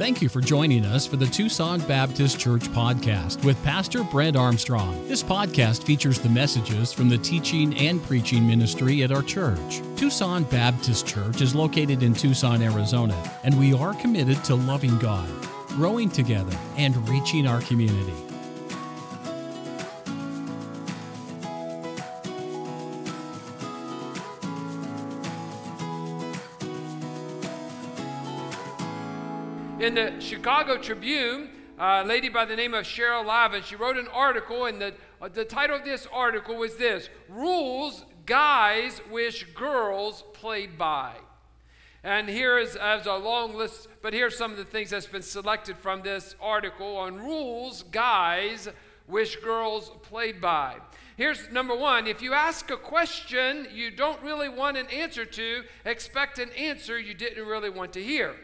Thank you for joining us for the Tucson Baptist Church podcast with Pastor Brent Armstrong. This podcast features the messages from the teaching and preaching ministry at our church. Tucson Baptist Church is located in Tucson, Arizona, and we are committed to loving God, growing together, and reaching our community. In the Chicago Tribune, a lady by the name of Cheryl Lavin, she wrote an article, and the, the title of this article was this Rules Guys Wish Girls Played By. And here is as a long list, but here's some of the things that's been selected from this article on rules guys wish girls played by. Here's number one if you ask a question you don't really want an answer to, expect an answer you didn't really want to hear.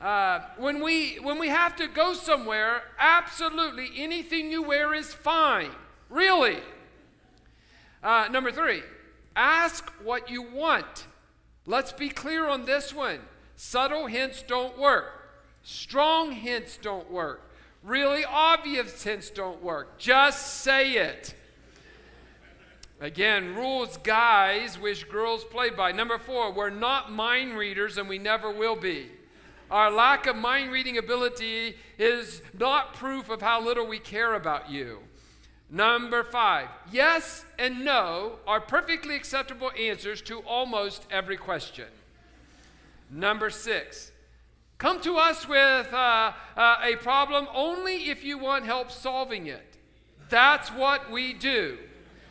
Uh, when, we, when we have to go somewhere, absolutely anything you wear is fine. Really. Uh, number three, ask what you want. Let's be clear on this one. Subtle hints don't work, strong hints don't work, really obvious hints don't work. Just say it. Again, rules guys wish girls played by. Number four, we're not mind readers and we never will be. Our lack of mind reading ability is not proof of how little we care about you. Number five, yes and no are perfectly acceptable answers to almost every question. Number six, come to us with uh, uh, a problem only if you want help solving it. That's what we do.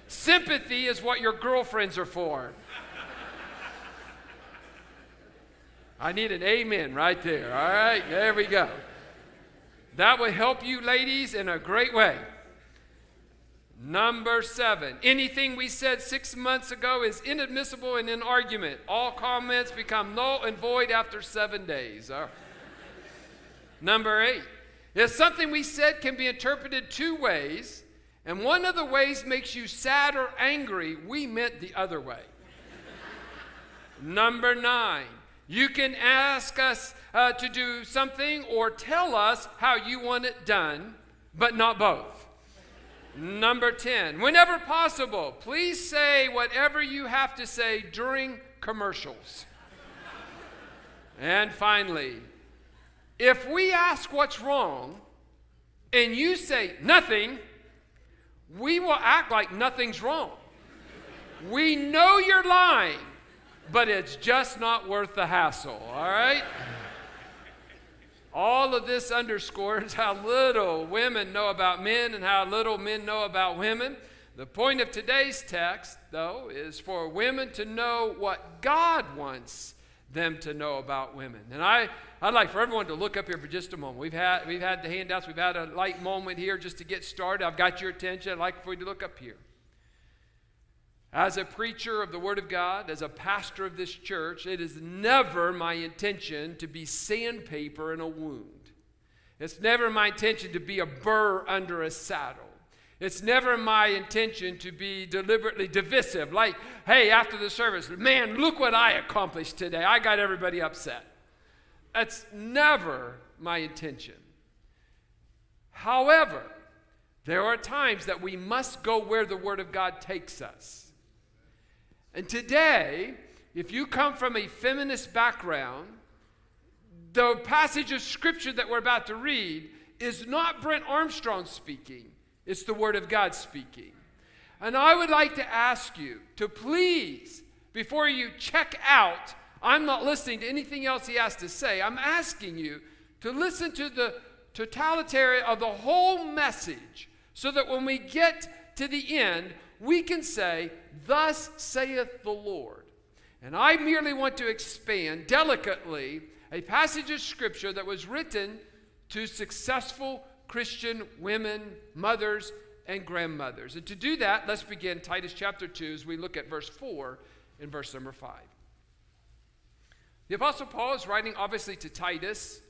Sympathy is what your girlfriends are for. I need an amen right there. All right, there we go. That will help you, ladies, in a great way. Number seven, anything we said six months ago is inadmissible in an argument. All comments become null and void after seven days. Number eight, if something we said can be interpreted two ways, and one of the ways makes you sad or angry, we meant the other way. Number nine, you can ask us uh, to do something or tell us how you want it done, but not both. Number 10, whenever possible, please say whatever you have to say during commercials. and finally, if we ask what's wrong and you say nothing, we will act like nothing's wrong. We know you're lying but it's just not worth the hassle, all right? All of this underscores how little women know about men and how little men know about women. The point of today's text, though, is for women to know what God wants them to know about women. And I, I'd like for everyone to look up here for just a moment. We've had, we've had the handouts, we've had a light moment here just to get started. I've got your attention. I'd like for you to look up here. As a preacher of the Word of God, as a pastor of this church, it is never my intention to be sandpaper in a wound. It's never my intention to be a burr under a saddle. It's never my intention to be deliberately divisive, like, hey, after the service, man, look what I accomplished today. I got everybody upset. That's never my intention. However, there are times that we must go where the Word of God takes us. And today, if you come from a feminist background, the passage of scripture that we're about to read is not Brent Armstrong speaking, it's the Word of God speaking. And I would like to ask you to please, before you check out, I'm not listening to anything else he has to say. I'm asking you to listen to the totality of the whole message so that when we get to the end, we can say, Thus saith the Lord. And I merely want to expand delicately a passage of scripture that was written to successful Christian women, mothers, and grandmothers. And to do that, let's begin Titus chapter 2 as we look at verse 4 and verse number 5. The Apostle Paul is writing, obviously, to Titus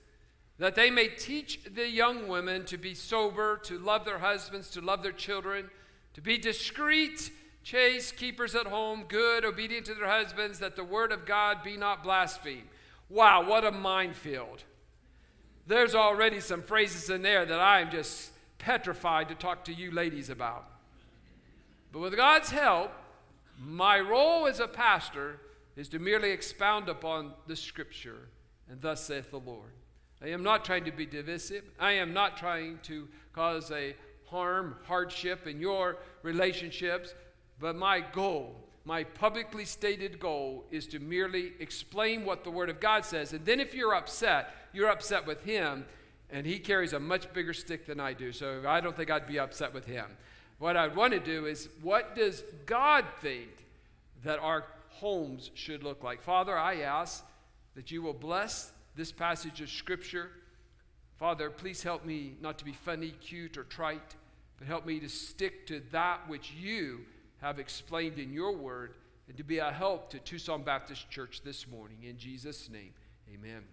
that they may teach the young women to be sober, to love their husbands, to love their children, to be discreet, chaste, keepers at home, good, obedient to their husbands, that the word of God be not blasphemed. Wow, what a minefield. there's already some phrases in there that I'm just petrified to talk to you ladies about. But with God's help, my role as a pastor is to merely expound upon the scripture, and thus saith the Lord. I am not trying to be divisive. I am not trying to cause a harm, hardship in your relationships, but my goal, my publicly stated goal, is to merely explain what the Word of God says. And then if you're upset, you're upset with Him, and He carries a much bigger stick than I do, so I don't think I'd be upset with Him. What I'd want to do is, what does God think that our homes should look like? Father, I ask that you will bless this passage of Scripture. Father, please help me not to be funny, cute, or trite, but help me to stick to that which you have explained in your word and to be a help to Tucson Baptist Church this morning. In Jesus' name, amen.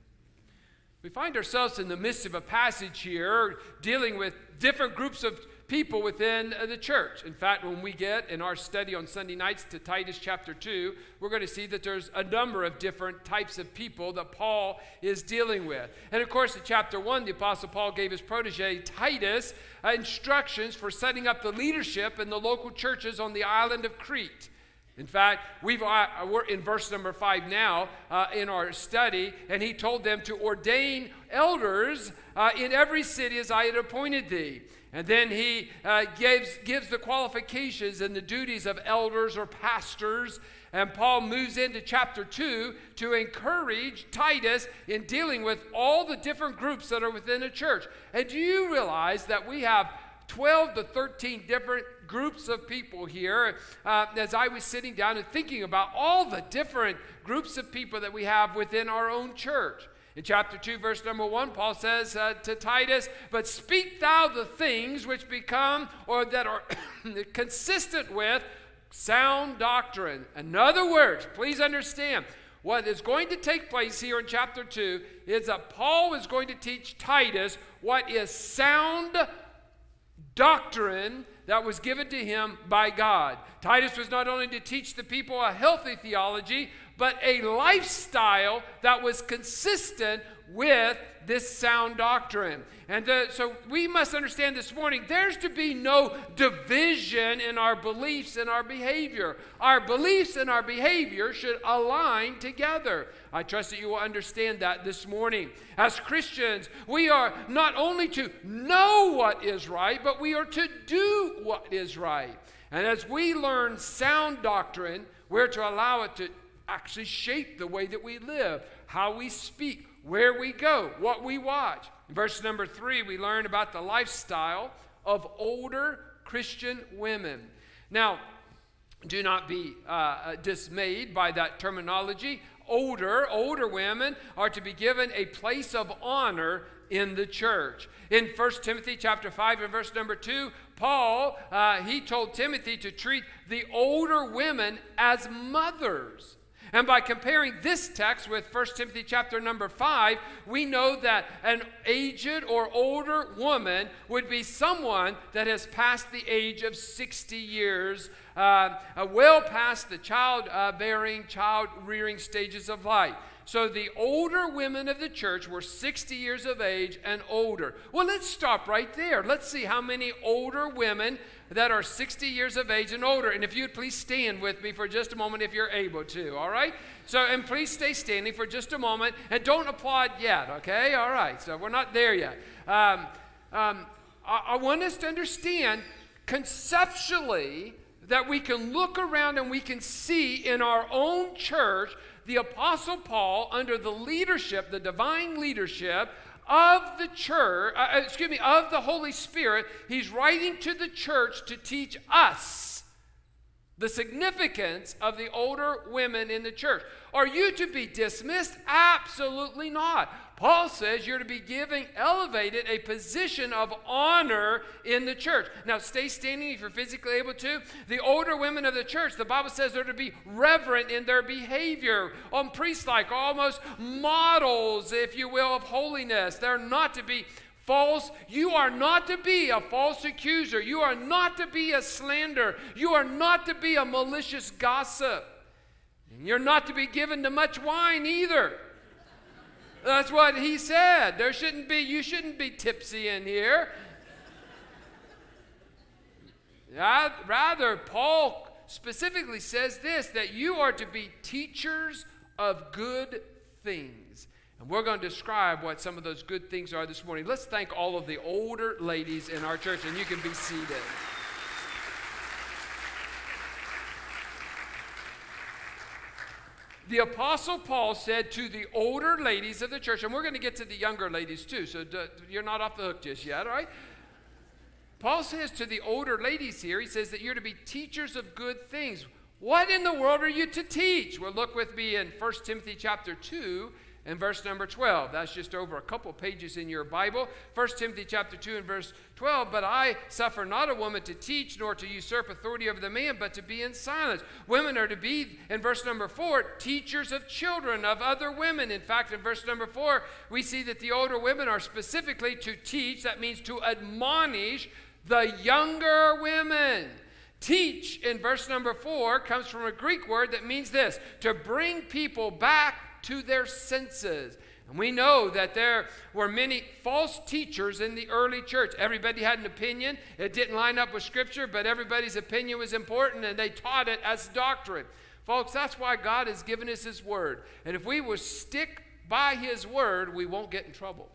We find ourselves in the midst of a passage here dealing with different groups of people within uh, the church. In fact, when we get in our study on Sunday nights to Titus chapter 2, we're going to see that there's a number of different types of people that Paul is dealing with. And of course, in chapter 1, the Apostle Paul gave his protege Titus uh, instructions for setting up the leadership in the local churches on the island of Crete. In fact, we've, uh, we're in verse number five now uh, in our study, and he told them to ordain elders uh, in every city as I had appointed thee. And then he uh, gives, gives the qualifications and the duties of elders or pastors. And Paul moves into chapter 2 to encourage Titus in dealing with all the different groups that are within a church. And do you realize that we have 12 to 13 different groups of people here uh, as I was sitting down and thinking about all the different groups of people that we have within our own church. In chapter 2, verse number 1, Paul says uh, to Titus, But speak thou the things which become or that are consistent with sound doctrine. In other words, please understand, what is going to take place here in chapter 2 is that Paul is going to teach Titus what is sound doctrine that was given to him by God. Titus was not only to teach the people a healthy theology, but a lifestyle that was consistent with this sound doctrine. And uh, so we must understand this morning there's to be no division in our beliefs and our behavior. Our beliefs and our behavior should align together. I trust that you will understand that this morning. As Christians, we are not only to know what is right, but we are to do what is right. And as we learn sound doctrine, we're to allow it to actually shape the way that we live, how we speak, where we go, what we watch. In verse number three, we learn about the lifestyle of older Christian women. Now, do not be uh, uh dismayed by that terminology. Older, older women are to be given a place of honor in the church. In 1 Timothy chapter 5 and verse number 2, Paul, uh, he told Timothy to treat the older women as mothers. And by comparing this text with 1 Timothy chapter number 5, we know that an aged or older woman would be someone that has passed the age of 60 years, uh, uh, well past the child uh, bearing, child rearing stages of life. So the older women of the church were 60 years of age and older. Well, let's stop right there. Let's see how many older women that are 60 years of age and older. And if you'd please stand with me for just a moment if you're able to, all right? So, and please stay standing for just a moment and don't applaud yet, okay? All right, so we're not there yet. Um, um, I, I want us to understand conceptually that we can look around and we can see in our own church the Apostle Paul, under the leadership, the divine leadership of the church, uh, uh, excuse me, of the Holy Spirit, he's writing to the church to teach us the significance of the older women in the church. Are you to be dismissed? Absolutely not. Paul says you're to be giving, elevated a position of honor in the church. Now, stay standing if you're physically able to. The older women of the church, the Bible says they're to be reverent in their behavior, um, on priest like, almost models, if you will, of holiness. They're not to be false. You are not to be a false accuser. You are not to be a slander. You are not to be a malicious gossip. And you're not to be given to much wine either. That's what he said. There shouldn't be, you shouldn't be tipsy in here. Rather, Paul specifically says this that you are to be teachers of good things. And we're going to describe what some of those good things are this morning. Let's thank all of the older ladies in our church, and you can be seated. The Apostle Paul said to the older ladies of the church, and we're going to get to the younger ladies too, so you're not off the hook just yet, all right? Paul says to the older ladies here, he says that you're to be teachers of good things. What in the world are you to teach? Well, look with me in 1 Timothy chapter 2 and verse number 12. That's just over a couple pages in your Bible. 1 Timothy chapter 2 and verse 12. But I suffer not a woman to teach nor to usurp authority over the man, but to be in silence. Women are to be, in verse number 4, teachers of children, of other women. In fact, in verse number 4, we see that the older women are specifically to teach, that means to admonish the younger women. Teach in verse number four comes from a Greek word that means this to bring people back to their senses. And we know that there were many false teachers in the early church. Everybody had an opinion. It didn't line up with Scripture, but everybody's opinion was important and they taught it as doctrine. Folks, that's why God has given us His Word. And if we will stick by His Word, we won't get in trouble.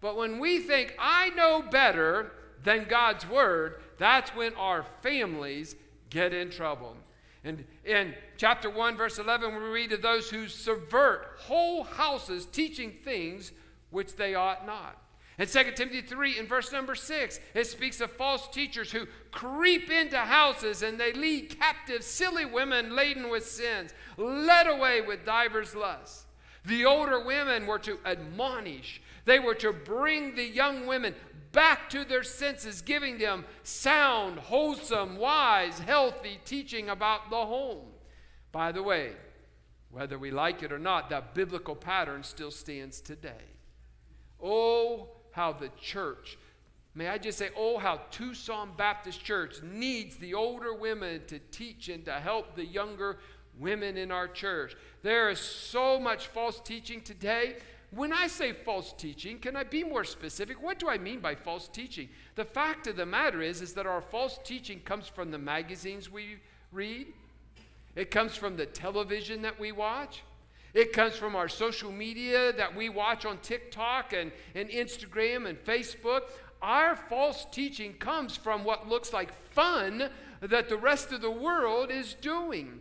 But when we think, I know better, than God's word, that's when our families get in trouble. And in chapter 1, verse 11, we read of those who subvert whole houses, teaching things which they ought not. In 2 Timothy 3, in verse number 6, it speaks of false teachers who creep into houses and they lead captive silly women laden with sins, led away with divers lusts. The older women were to admonish, they were to bring the young women back to their senses, giving them sound, wholesome, wise, healthy teaching about the home. By the way, whether we like it or not, that biblical pattern still stands today. Oh, how the church, may I just say, oh, how Tucson Baptist Church needs the older women to teach and to help the younger women in our church. There is so much false teaching today. When I say false teaching, can I be more specific? What do I mean by false teaching? The fact of the matter is, is that our false teaching comes from the magazines we read. It comes from the television that we watch. It comes from our social media that we watch on TikTok and, and Instagram and Facebook. Our false teaching comes from what looks like fun that the rest of the world is doing.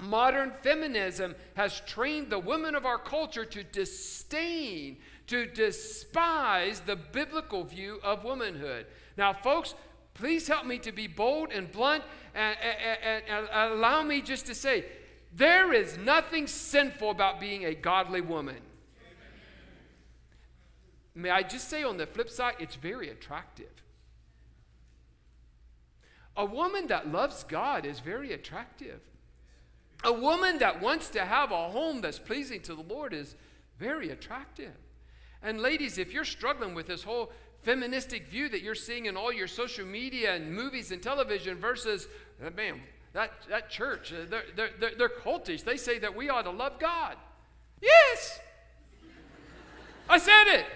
Modern feminism has trained the women of our culture to disdain, to despise the biblical view of womanhood. Now, folks, please help me to be bold and blunt and, and, and, and allow me just to say there is nothing sinful about being a godly woman. May I just say on the flip side, it's very attractive. A woman that loves God is very attractive. A woman that wants to have a home that's pleasing to the Lord is very attractive. And ladies, if you're struggling with this whole feministic view that you're seeing in all your social media and movies and television versus, uh, man, that, that church, uh, they're, they're, they're, they're cultish. They say that we ought to love God. Yes! I said it.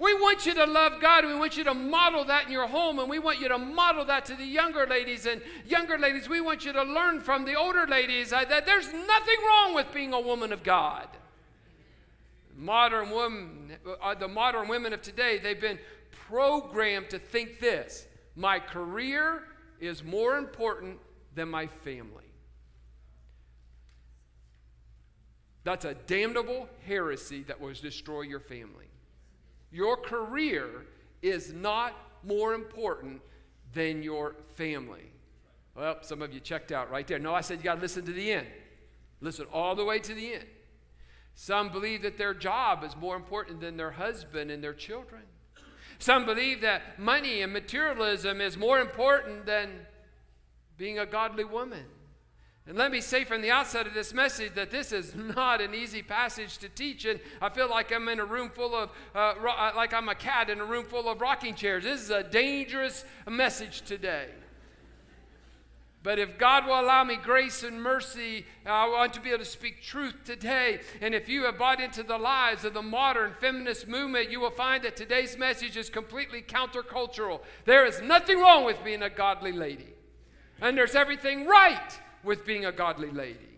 We want you to love God. We want you to model that in your home, and we want you to model that to the younger ladies. And younger ladies, we want you to learn from the older ladies uh, that there's nothing wrong with being a woman of God. Modern women, uh, the modern women of today, they've been programmed to think this my career is more important than my family. That's a damnable heresy that will destroy your family. Your career is not more important than your family. Well, some of you checked out right there. No, I said you got to listen to the end. Listen all the way to the end. Some believe that their job is more important than their husband and their children. Some believe that money and materialism is more important than being a godly woman. And let me say from the outset of this message that this is not an easy passage to teach. And I feel like I'm in a room full of, uh, ro- uh, like I'm a cat in a room full of rocking chairs. This is a dangerous message today. But if God will allow me grace and mercy, I want to be able to speak truth today. And if you have bought into the lies of the modern feminist movement, you will find that today's message is completely countercultural. There is nothing wrong with being a godly lady, and there's everything right with being a godly lady.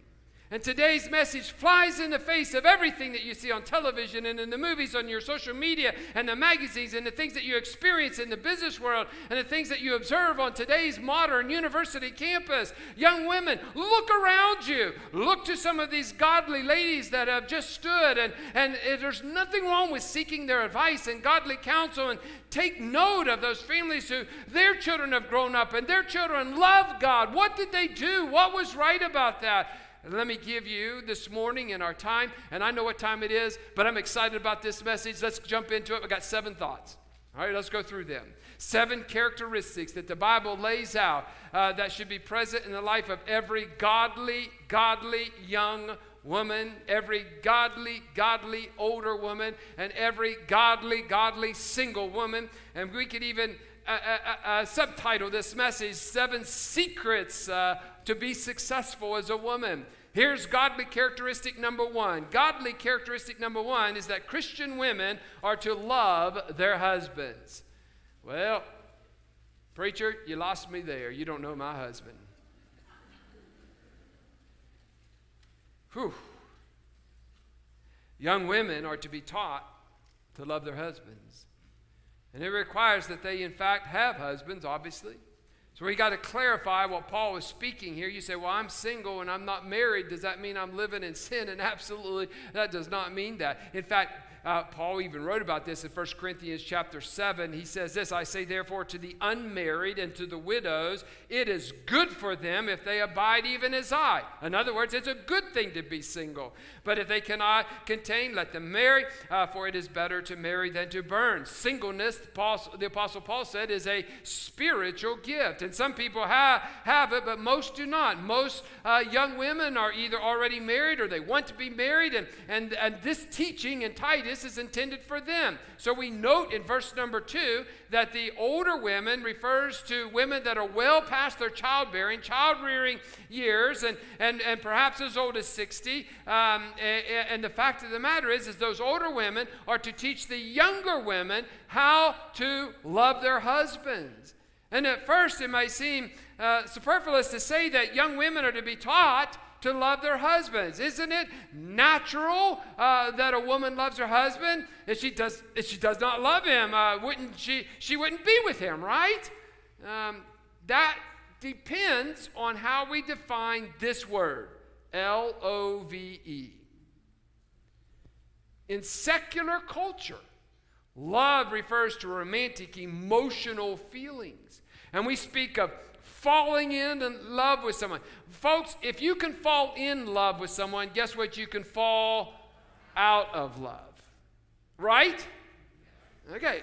And today's message flies in the face of everything that you see on television and in the movies, on your social media and the magazines, and the things that you experience in the business world, and the things that you observe on today's modern university campus. Young women, look around you. Look to some of these godly ladies that have just stood, and, and there's nothing wrong with seeking their advice and godly counsel. And take note of those families who their children have grown up and their children love God. What did they do? What was right about that? Let me give you this morning in our time, and I know what time it is, but I'm excited about this message. Let's jump into it. We got seven thoughts. All right, let's go through them. Seven characteristics that the Bible lays out uh, that should be present in the life of every godly, godly young woman, every godly, godly older woman, and every godly, godly single woman. And we could even uh subtitle this message Seven Secrets uh, to be successful as a woman. Here's godly characteristic number one. Godly characteristic number one is that Christian women are to love their husbands. Well, preacher, you lost me there. You don't know my husband. Whew. Young women are to be taught to love their husbands. And it requires that they, in fact, have husbands, obviously. So we got to clarify what Paul was speaking here. You say, well, I'm single and I'm not married. Does that mean I'm living in sin? And absolutely, that does not mean that. In fact, uh, Paul even wrote about this in 1 Corinthians chapter 7. He says this I say, therefore, to the unmarried and to the widows, it is good for them if they abide even as I. In other words, it's a good thing to be single. But if they cannot contain, let them marry, uh, for it is better to marry than to burn. Singleness, the Apostle Paul said, is a spiritual gift. And some people have, have it, but most do not. Most uh, young women are either already married or they want to be married. And, and, and this teaching in Titus this is intended for them. So we note in verse number two that the older women refers to women that are well past their childbearing, child rearing years, and, and, and perhaps as old as 60. Um, and, and the fact of the matter is, is those older women are to teach the younger women how to love their husbands. And at first, it might seem uh, superfluous to say that young women are to be taught to love their husbands. Isn't it natural uh, that a woman loves her husband? If she does, if she does not love him, uh, wouldn't she? She wouldn't be with him, right? Um, that depends on how we define this word, L O V E. In secular culture, love refers to romantic, emotional feelings. And we speak of falling in love with someone. Folks, if you can fall in love with someone, guess what? You can fall out of love. Right? Okay.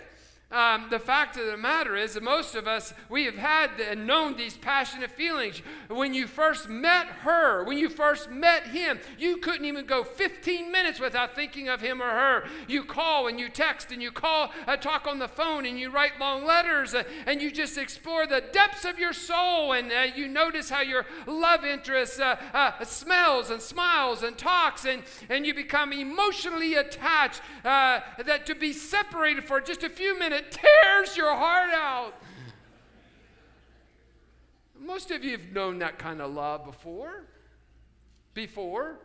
Um, the fact of the matter is that most of us, we have had and known these passionate feelings. When you first met her, when you first met him, you couldn't even go 15 minutes without thinking of him or her. You call and you text and you call, uh, talk on the phone and you write long letters uh, and you just explore the depths of your soul and uh, you notice how your love interest uh, uh, smells and smiles and talks and, and you become emotionally attached. Uh, that to be separated for just a few minutes it tears your heart out. Most of you have known that kind of love before. Before.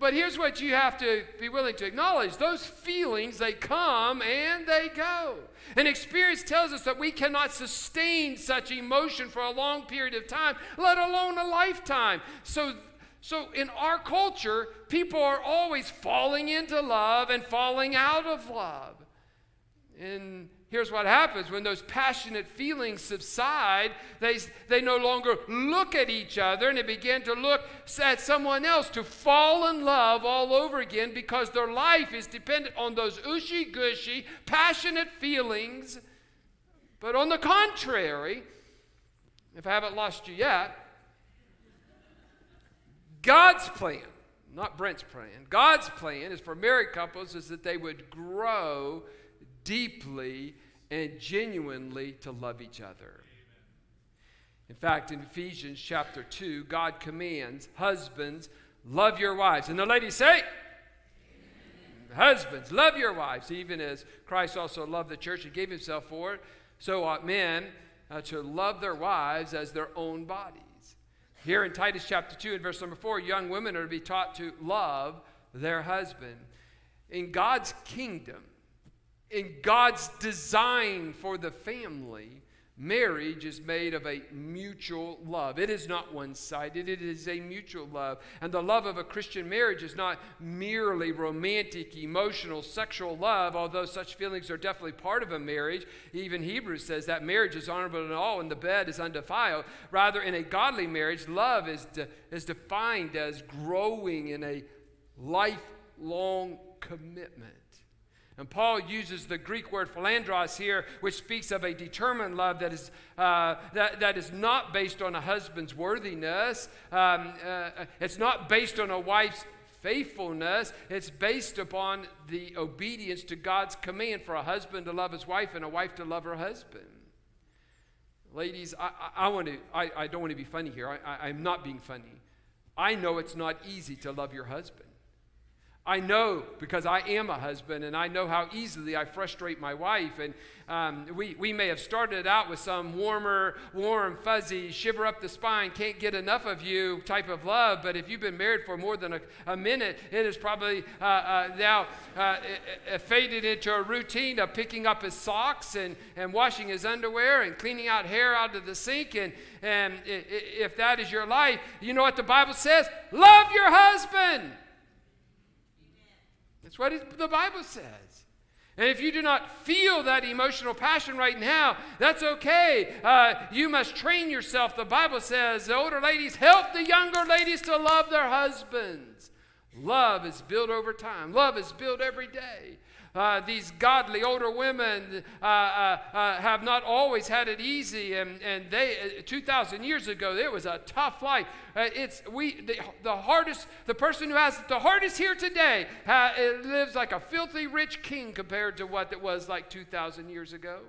But here's what you have to be willing to acknowledge those feelings, they come and they go. And experience tells us that we cannot sustain such emotion for a long period of time, let alone a lifetime. So so, in our culture, people are always falling into love and falling out of love. And here's what happens when those passionate feelings subside, they, they no longer look at each other and they begin to look at someone else to fall in love all over again because their life is dependent on those ushy gushy, passionate feelings. But on the contrary, if I haven't lost you yet, God's plan, not Brent's plan, God's plan is for married couples is that they would grow deeply and genuinely to love each other. In fact, in Ephesians chapter 2, God commands husbands, love your wives. And the ladies say, Husbands, love your wives, even as Christ also loved the church and gave himself for it. So ought men uh, to love their wives as their own bodies. Here in Titus chapter 2 and verse number 4, young women are to be taught to love their husband. In God's kingdom, in God's design for the family, Marriage is made of a mutual love. It is not one sided, it is a mutual love. And the love of a Christian marriage is not merely romantic, emotional, sexual love, although such feelings are definitely part of a marriage. Even Hebrews says that marriage is honorable in all and the bed is undefiled. Rather, in a godly marriage, love is, de- is defined as growing in a lifelong commitment. And Paul uses the Greek word philandros here, which speaks of a determined love that is, uh, that, that is not based on a husband's worthiness. Um, uh, it's not based on a wife's faithfulness. It's based upon the obedience to God's command for a husband to love his wife and a wife to love her husband. Ladies, I, I, I want to, I, I don't want to be funny here. I, I'm not being funny. I know it's not easy to love your husband. I know because I am a husband and I know how easily I frustrate my wife. And um, we, we may have started out with some warmer, warm, fuzzy, shiver up the spine, can't get enough of you type of love. But if you've been married for more than a, a minute, it is probably uh, uh, now uh, faded into a routine of picking up his socks and, and washing his underwear and cleaning out hair out of the sink. And, and if that is your life, you know what the Bible says? Love your husband. That's what the Bible says. And if you do not feel that emotional passion right now, that's okay. Uh, you must train yourself. The Bible says the older ladies help the younger ladies to love their husbands. Love is built over time, love is built every day. Uh, these godly older women uh, uh, uh, have not always had it easy, and, and they uh, 2,000 years ago it was a tough life. Uh, it's we the, the, hardest the person who has the hardest here today lives like a filthy rich king compared to what it was like 2,000 years ago.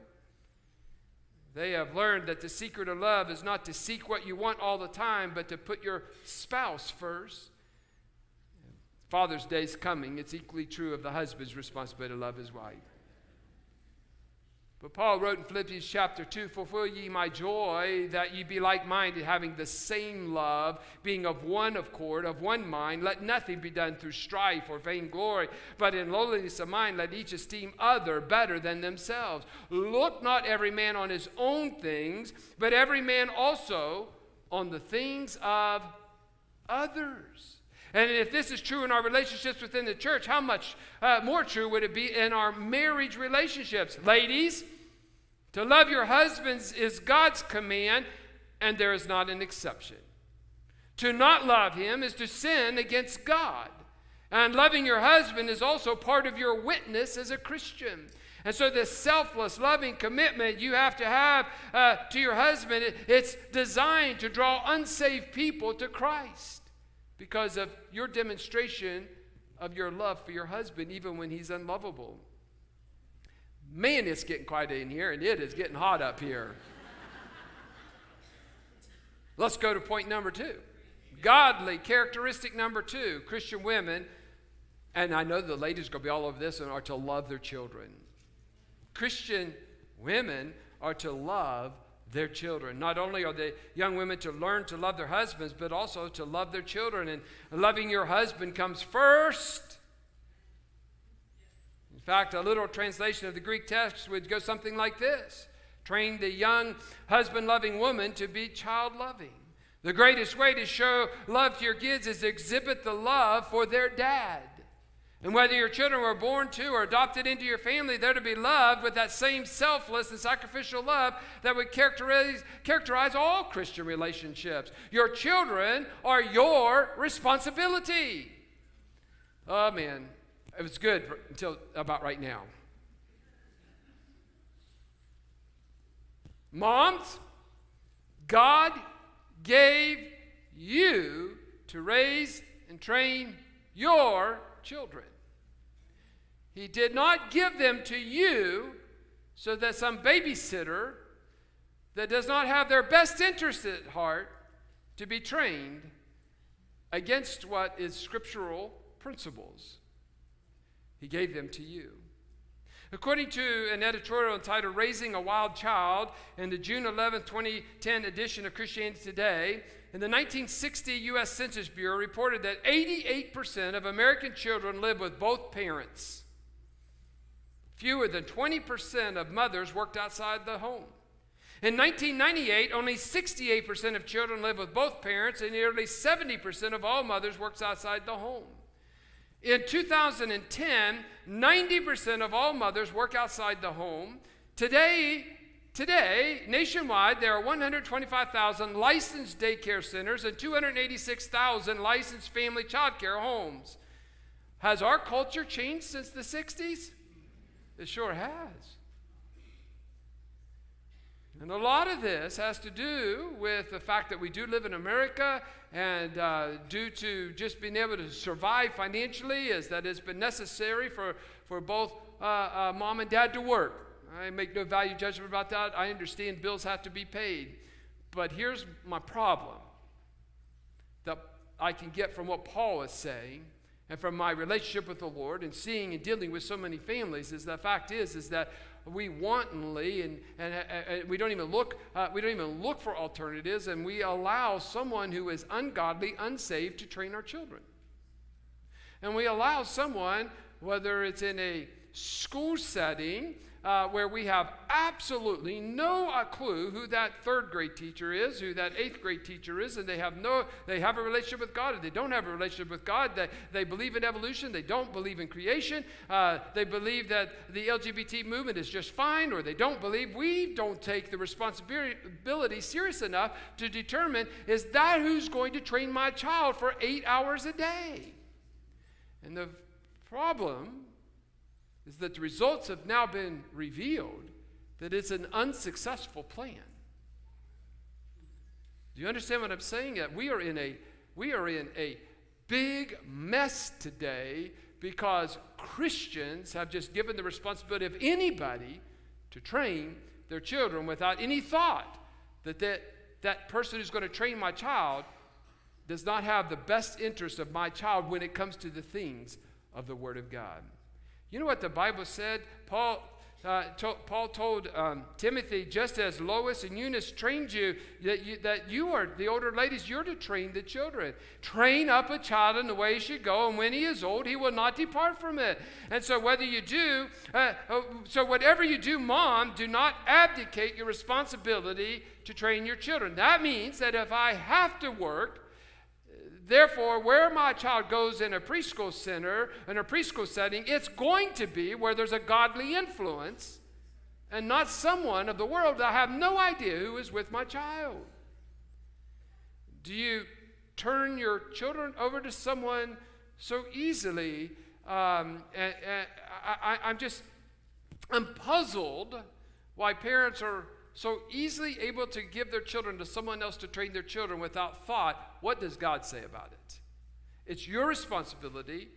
They have learned that the secret of love is not to seek what you want all the time, but to put your spouse first. Father's Day is coming. It's equally true of the husband's responsibility to love his wife. But Paul wrote in Philippians chapter 2 Fulfill ye my joy, that ye be like minded, having the same love, being of one accord, of one mind. Let nothing be done through strife or vainglory, but in lowliness of mind, let each esteem other better than themselves. Look not every man on his own things, but every man also on the things of others. And if this is true in our relationships within the church, how much uh, more true would it be in our marriage relationships? Ladies, to love your husbands is God's command, and there is not an exception. To not love him is to sin against God. And loving your husband is also part of your witness as a Christian. And so, this selfless, loving commitment you have to have uh, to your husband, it, it's designed to draw unsaved people to Christ because of your demonstration of your love for your husband, even when he's unlovable. Man, it's getting quiet in here, and it is getting hot up here. Let's go to point number two. Godly characteristic number two Christian women, and I know the ladies are going to be all over this, and are to love their children. Christian women are to love their children. Not only are the young women to learn to love their husbands, but also to love their children. And loving your husband comes first. In fact, a literal translation of the Greek text would go something like this Train the young husband loving woman to be child loving. The greatest way to show love to your kids is exhibit the love for their dad. And whether your children were born to or adopted into your family, they're to be loved with that same selfless and sacrificial love that would characterize, characterize all Christian relationships. Your children are your responsibility. Oh, man. It was good until about right now. Moms, God gave you to raise and train your children. He did not give them to you so that some babysitter that does not have their best interest at heart to be trained against what is scriptural principles. He gave them to you. According to an editorial entitled Raising a Wild Child in the June 11, 2010 edition of Christianity Today, in the 1960 U.S. Census Bureau reported that 88% of American children live with both parents. Fewer than 20% of mothers worked outside the home. In 1998, only 68% of children live with both parents, and nearly 70% of all mothers works outside the home. In 2010, 90% of all mothers work outside the home. Today, today, nationwide, there are 125,000 licensed daycare centers and 286,000 licensed family child care homes. Has our culture changed since the 60s? It sure has. And a lot of this has to do with the fact that we do live in America, and uh, due to just being able to survive financially, is that it's been necessary for, for both uh, uh, mom and dad to work. I make no value judgment about that. I understand bills have to be paid. But here's my problem that I can get from what Paul is saying and from my relationship with the Lord and seeing and dealing with so many families is the fact is is that we wantonly and, and, and we don't even look uh, we don't even look for alternatives and we allow someone who is ungodly unsaved to train our children. And we allow someone whether it's in a school setting uh, where we have absolutely no clue who that third grade teacher is, who that eighth grade teacher is, and they have no, they have a relationship with God, or they don't have a relationship with God. They, they believe in evolution, they don't believe in creation, uh, they believe that the LGBT movement is just fine, or they don't believe. We don't take the responsibility serious enough to determine is that who's going to train my child for eight hours a day? And the problem is that the results have now been revealed that it's an unsuccessful plan. Do you understand what I'm saying? That we are in a we are in a big mess today because Christians have just given the responsibility of anybody to train their children without any thought that that, that person who's going to train my child does not have the best interest of my child when it comes to the things of the Word of God. You know what the Bible said? Paul, uh, to, Paul told um, Timothy, just as Lois and Eunice trained you that, you, that you are, the older ladies, you're to train the children. Train up a child in the way he should go, and when he is old, he will not depart from it. And so, whether you do, uh, uh so whatever you do, mom, do not abdicate your responsibility to train your children. That means that if I have to work, Therefore, where my child goes in a preschool center, in a preschool setting, it's going to be where there's a godly influence and not someone of the world that I have no idea who is with my child. Do you turn your children over to someone so easily? Um, and, and I, I'm just, I'm puzzled why parents are so easily able to give their children to someone else to train their children without thought, what does God say about it? It's your responsibility,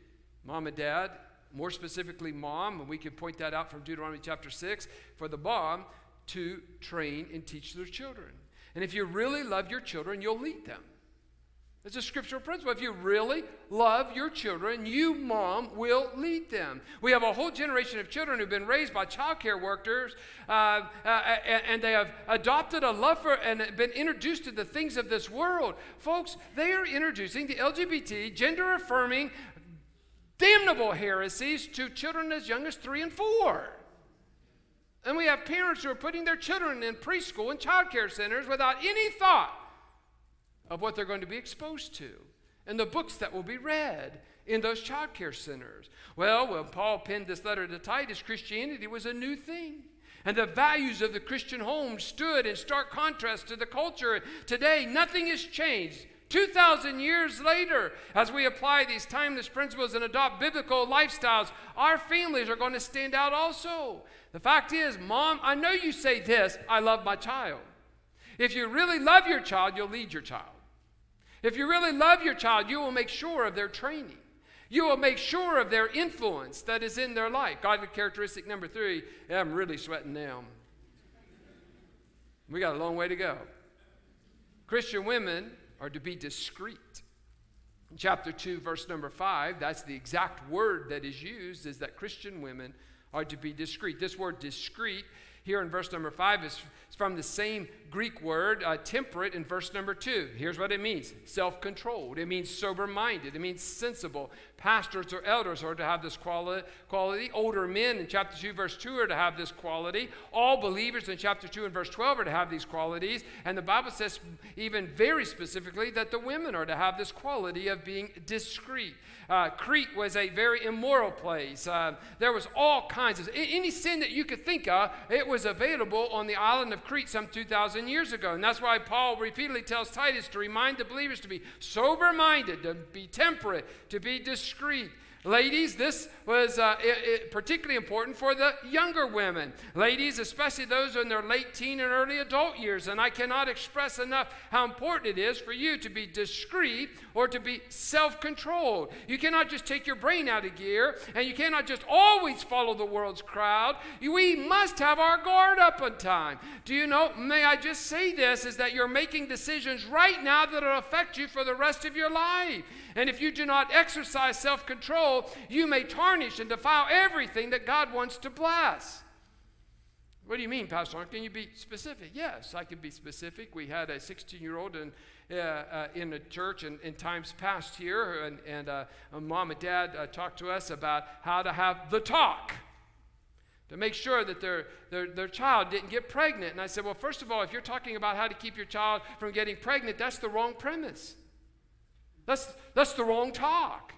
mom and dad, more specifically, mom, and we can point that out from Deuteronomy chapter 6, for the mom to train and teach their children. And if you really love your children, you'll lead them. It's a scriptural principle. If you really love your children, you, mom, will lead them. We have a whole generation of children who've been raised by child care workers, uh, uh, and they have adopted a love for and been introduced to the things of this world. Folks, they are introducing the LGBT, gender affirming, damnable heresies to children as young as three and four. And we have parents who are putting their children in preschool and child care centers without any thought of what they're going to be exposed to and the books that will be read in those child care centers. Well, when Paul penned this letter to Titus, Christianity was a new thing. And the values of the Christian home stood in stark contrast to the culture. Today, nothing has changed. 2,000 years later, as we apply these timeless principles and adopt biblical lifestyles, our families are going to stand out also. The fact is, Mom, I know you say this I love my child. If you really love your child, you'll lead your child. If you really love your child, you will make sure of their training. You will make sure of their influence that is in their life. Godly characteristic number three, I'm really sweating now. We got a long way to go. Christian women are to be discreet. In chapter 2, verse number 5, that's the exact word that is used, is that Christian women are to be discreet. This word discreet here in verse number 5 is from the same Greek word, uh, temperate, in verse number 2. Here's what it means self controlled. It means sober minded. It means sensible. Pastors or elders are to have this quali- quality. Older men in chapter 2, verse 2 are to have this quality. All believers in chapter 2 and verse 12 are to have these qualities. And the Bible says, even very specifically, that the women are to have this quality of being discreet. Uh, Crete was a very immoral place. Uh, there was all kinds of any sin that you could think of. It was available on the island of Crete some 2,000 years ago, and that's why Paul repeatedly tells Titus to remind the believers to be sober-minded, to be temperate, to be discreet. Ladies, this was uh, it, it particularly important for the younger women. Ladies, especially those in their late teen and early adult years. And I cannot express enough how important it is for you to be discreet or to be self controlled. You cannot just take your brain out of gear and you cannot just always follow the world's crowd. We must have our guard up on time. Do you know? May I just say this is that you're making decisions right now that will affect you for the rest of your life. And if you do not exercise self control, you may tarnish and defile everything that God wants to bless. What do you mean, Pastor? Can you be specific? Yes, I can be specific. We had a 16 year old in, uh, uh, in a church in, in, times past here, and, and uh, mom and dad uh, talked to us about how to have the talk to make sure that their, their, their child didn't get pregnant. And I said, Well, first of all, if you're talking about how to keep your child from getting pregnant, that's the wrong premise. That's, that's the wrong talk.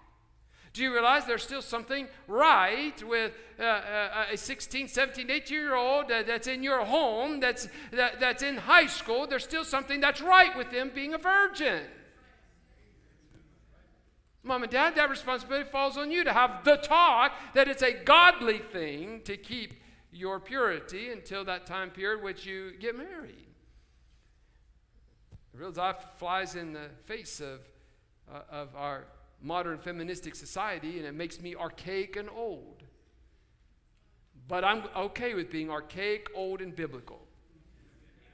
Do you realize there's still something right with uh, uh, a 16, 17, 18 year old that's in your home, that's, that, that's in high school? There's still something that's right with them being a virgin. Mom and dad, that responsibility falls on you to have the talk that it's a godly thing to keep your purity until that time period which you get married. The Real life flies in the face of uh, of our modern feministic society, and it makes me archaic and old. But I'm okay with being archaic, old, and biblical.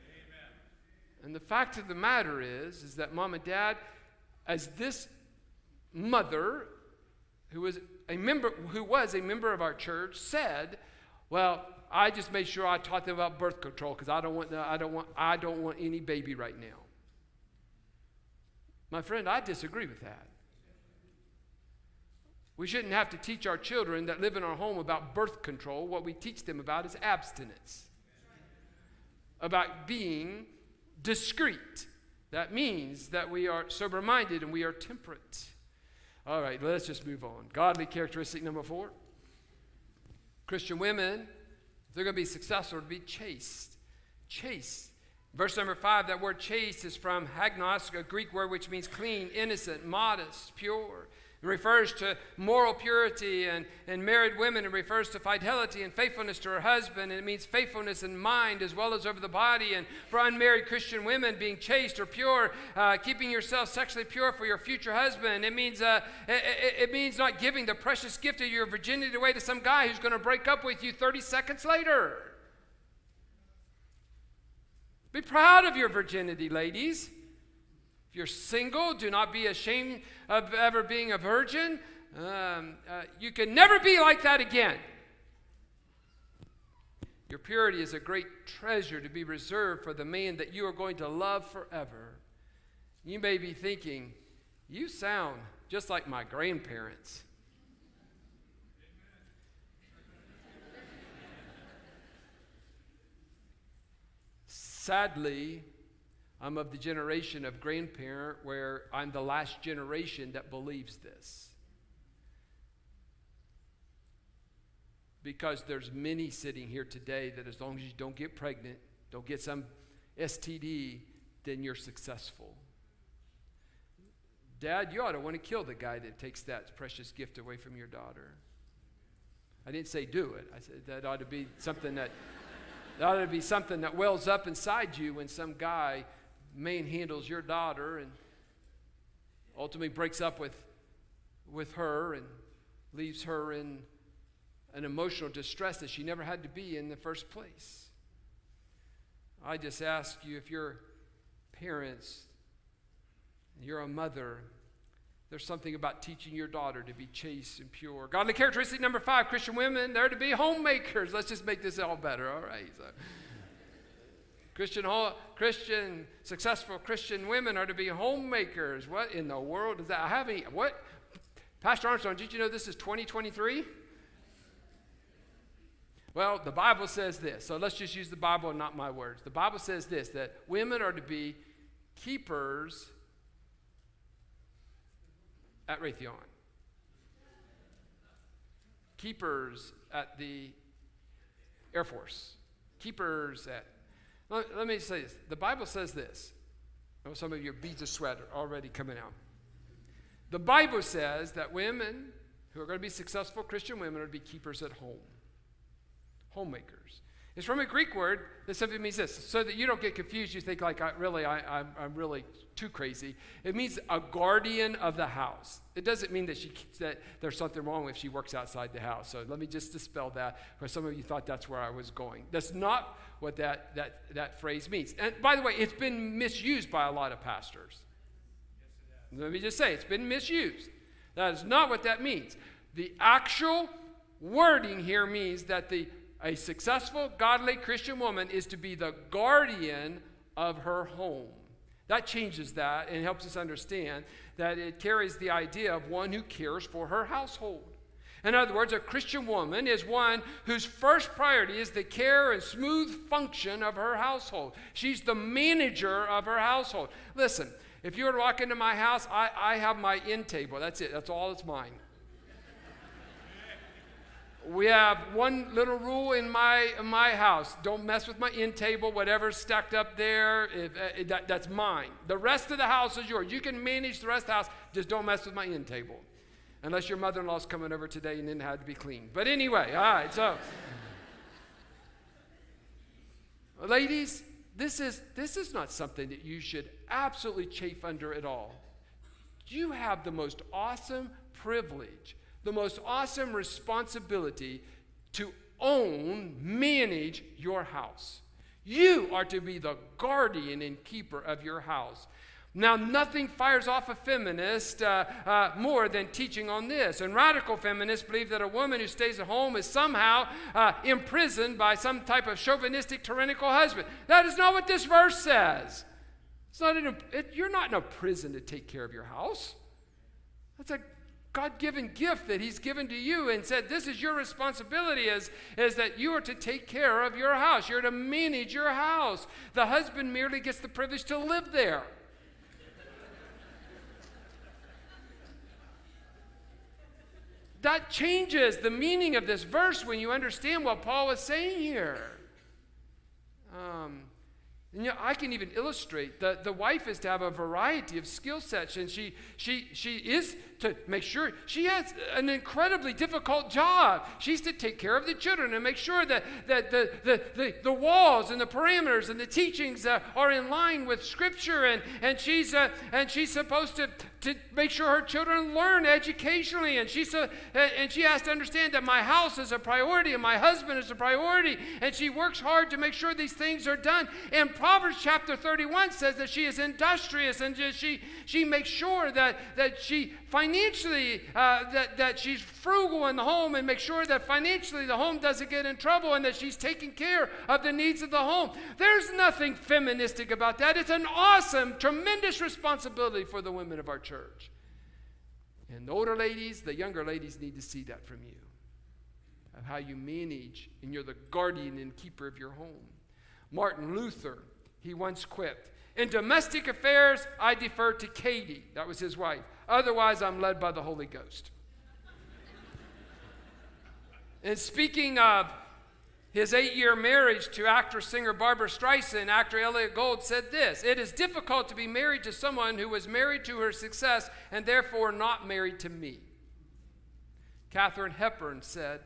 Amen. And the fact of the matter is, is that mom and dad, as this mother, who was a member, who was a member of our church, said, "Well, I just made sure I taught them about birth control because I don't want, I don't want, I don't want any baby right now." My friend, I disagree with that. We shouldn't have to teach our children that live in our home about birth control. What we teach them about is abstinence, about being discreet. That means that we are sober minded and we are temperate. All right, let's just move on. Godly characteristic number four Christian women, if they're going to be successful, to be chaste. Chaste Verse number five, that word chaste is from hagnos, a Greek word which means clean, innocent, modest, pure. It refers to moral purity and, and married women. It refers to fidelity and faithfulness to her husband. And it means faithfulness in mind as well as over the body. And for unmarried Christian women, being chaste or pure, uh, keeping yourself sexually pure for your future husband. It means, uh, it, it means not giving the precious gift of your virginity away to some guy who's going to break up with you 30 seconds later. Be proud of your virginity, ladies. If you're single, do not be ashamed of ever being a virgin. Um, uh, you can never be like that again. Your purity is a great treasure to be reserved for the man that you are going to love forever. You may be thinking, you sound just like my grandparents. Sadly, I'm of the generation of grandparent where I'm the last generation that believes this. Because there's many sitting here today that as long as you don't get pregnant, don't get some STD, then you're successful. Dad, you ought to want to kill the guy that takes that precious gift away from your daughter. I didn't say do it. I said that ought to be something that that ought to be something that wells up inside you when some guy manhandles your daughter and ultimately breaks up with, with her and leaves her in an emotional distress that she never had to be in the first place. I just ask you if you're parents, you're a mother, there's something about teaching your daughter to be chaste and pure. Godly characteristic number five Christian women, they're to be homemakers. Let's just make this all better, all right? So. Christian, Christian, successful Christian women are to be homemakers. What in the world is that? I haven't, what? Pastor Armstrong, did you know this is 2023? Well, the Bible says this. So let's just use the Bible and not my words. The Bible says this that women are to be keepers at Raytheon, keepers at the Air Force, keepers at. Let, let me say this. The Bible says this. Oh, some of your beads of sweat are already coming out. The Bible says that women who are going to be successful Christian women are to be keepers at home homemakers. It's from a Greek word that simply means this, so that you don't get confused. You think like, I, really, I, I'm, I'm really too crazy. It means a guardian of the house. It doesn't mean that she that there's something wrong if she works outside the house. So let me just dispel that, because some of you thought that's where I was going. That's not what that that that phrase means. And by the way, it's been misused by a lot of pastors. Yes, let me just say, it's been misused. That is not what that means. The actual wording here means that the a successful, godly Christian woman is to be the guardian of her home. That changes that and helps us understand that it carries the idea of one who cares for her household. In other words, a Christian woman is one whose first priority is the care and smooth function of her household. She's the manager of her household. Listen, if you were to walk into my house, I, I have my end table. That's it, that's all that's mine we have one little rule in my, in my house. Don't mess with my end table whatever's stacked up there if, uh, that, that's mine. The rest of the house is yours. You can manage the rest of the house. Just don't mess with my end table. Unless your mother-in-law's coming over today and then had to be cleaned but anyway all right so. Ladies this is this is not something that you should absolutely chafe under at all. You have the most awesome privilege the most awesome responsibility to own, manage your house. You are to be the guardian and keeper of your house. Now, nothing fires off a feminist uh, uh, more than teaching on this. And radical feminists believe that a woman who stays at home is somehow uh, imprisoned by some type of chauvinistic, tyrannical husband. That is not what this verse says. It's not it, you're not in a prison to take care of your house. That's a God given gift that He's given to you and said, This is your responsibility, is, is that you are to take care of your house. You're to manage your house. The husband merely gets the privilege to live there. that changes the meaning of this verse when you understand what Paul is saying here. Um, and, you know, I can even illustrate that the wife is to have a variety of skill sets, and she, she, she is to make sure she has an incredibly difficult job. She's to take care of the children and make sure that, that the, the, the, the walls and the parameters and the teachings uh, are in line with Scripture, and, and, she's, uh, and she's supposed to, to make sure her children learn educationally, and, she, a, and she has to understand that my house is a priority and my husband is a priority, and she works hard to make sure these things are done. And Proverbs chapter 31 says that she is industrious and she, she makes sure that, that she financially, uh, that, that she's frugal in the home and make sure that financially the home doesn't get in trouble and that she's taking care of the needs of the home. There's nothing feministic about that. It's an awesome, tremendous responsibility for the women of our church. And the older ladies, the younger ladies need to see that from you of how you manage and you're the guardian and keeper of your home. Martin Luther he once quipped In domestic affairs, I defer to Katie, that was his wife. Otherwise, I'm led by the Holy Ghost. and speaking of his eight year marriage to actress singer Barbara Streisand, actor Elliott Gould said this It is difficult to be married to someone who was married to her success and therefore not married to me. Katharine Hepburn said,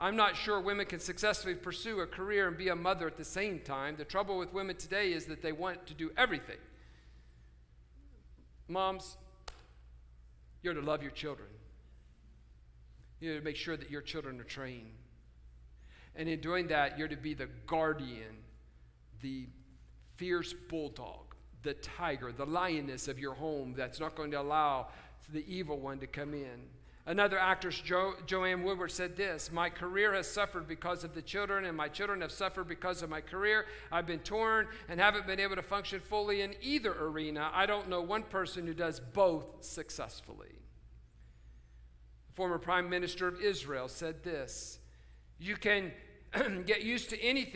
I'm not sure women can successfully pursue a career and be a mother at the same time. The trouble with women today is that they want to do everything. Moms, You're to love your children. You're to make sure that your children are trained. And in doing that, you're to be the guardian, the fierce bulldog, the tiger, the lioness of your home that's not going to allow the evil one to come in. Another actress, jo- Joanne Woodward, said this My career has suffered because of the children, and my children have suffered because of my career. I've been torn and haven't been able to function fully in either arena. I don't know one person who does both successfully. The former Prime Minister of Israel said this You can get used to anything.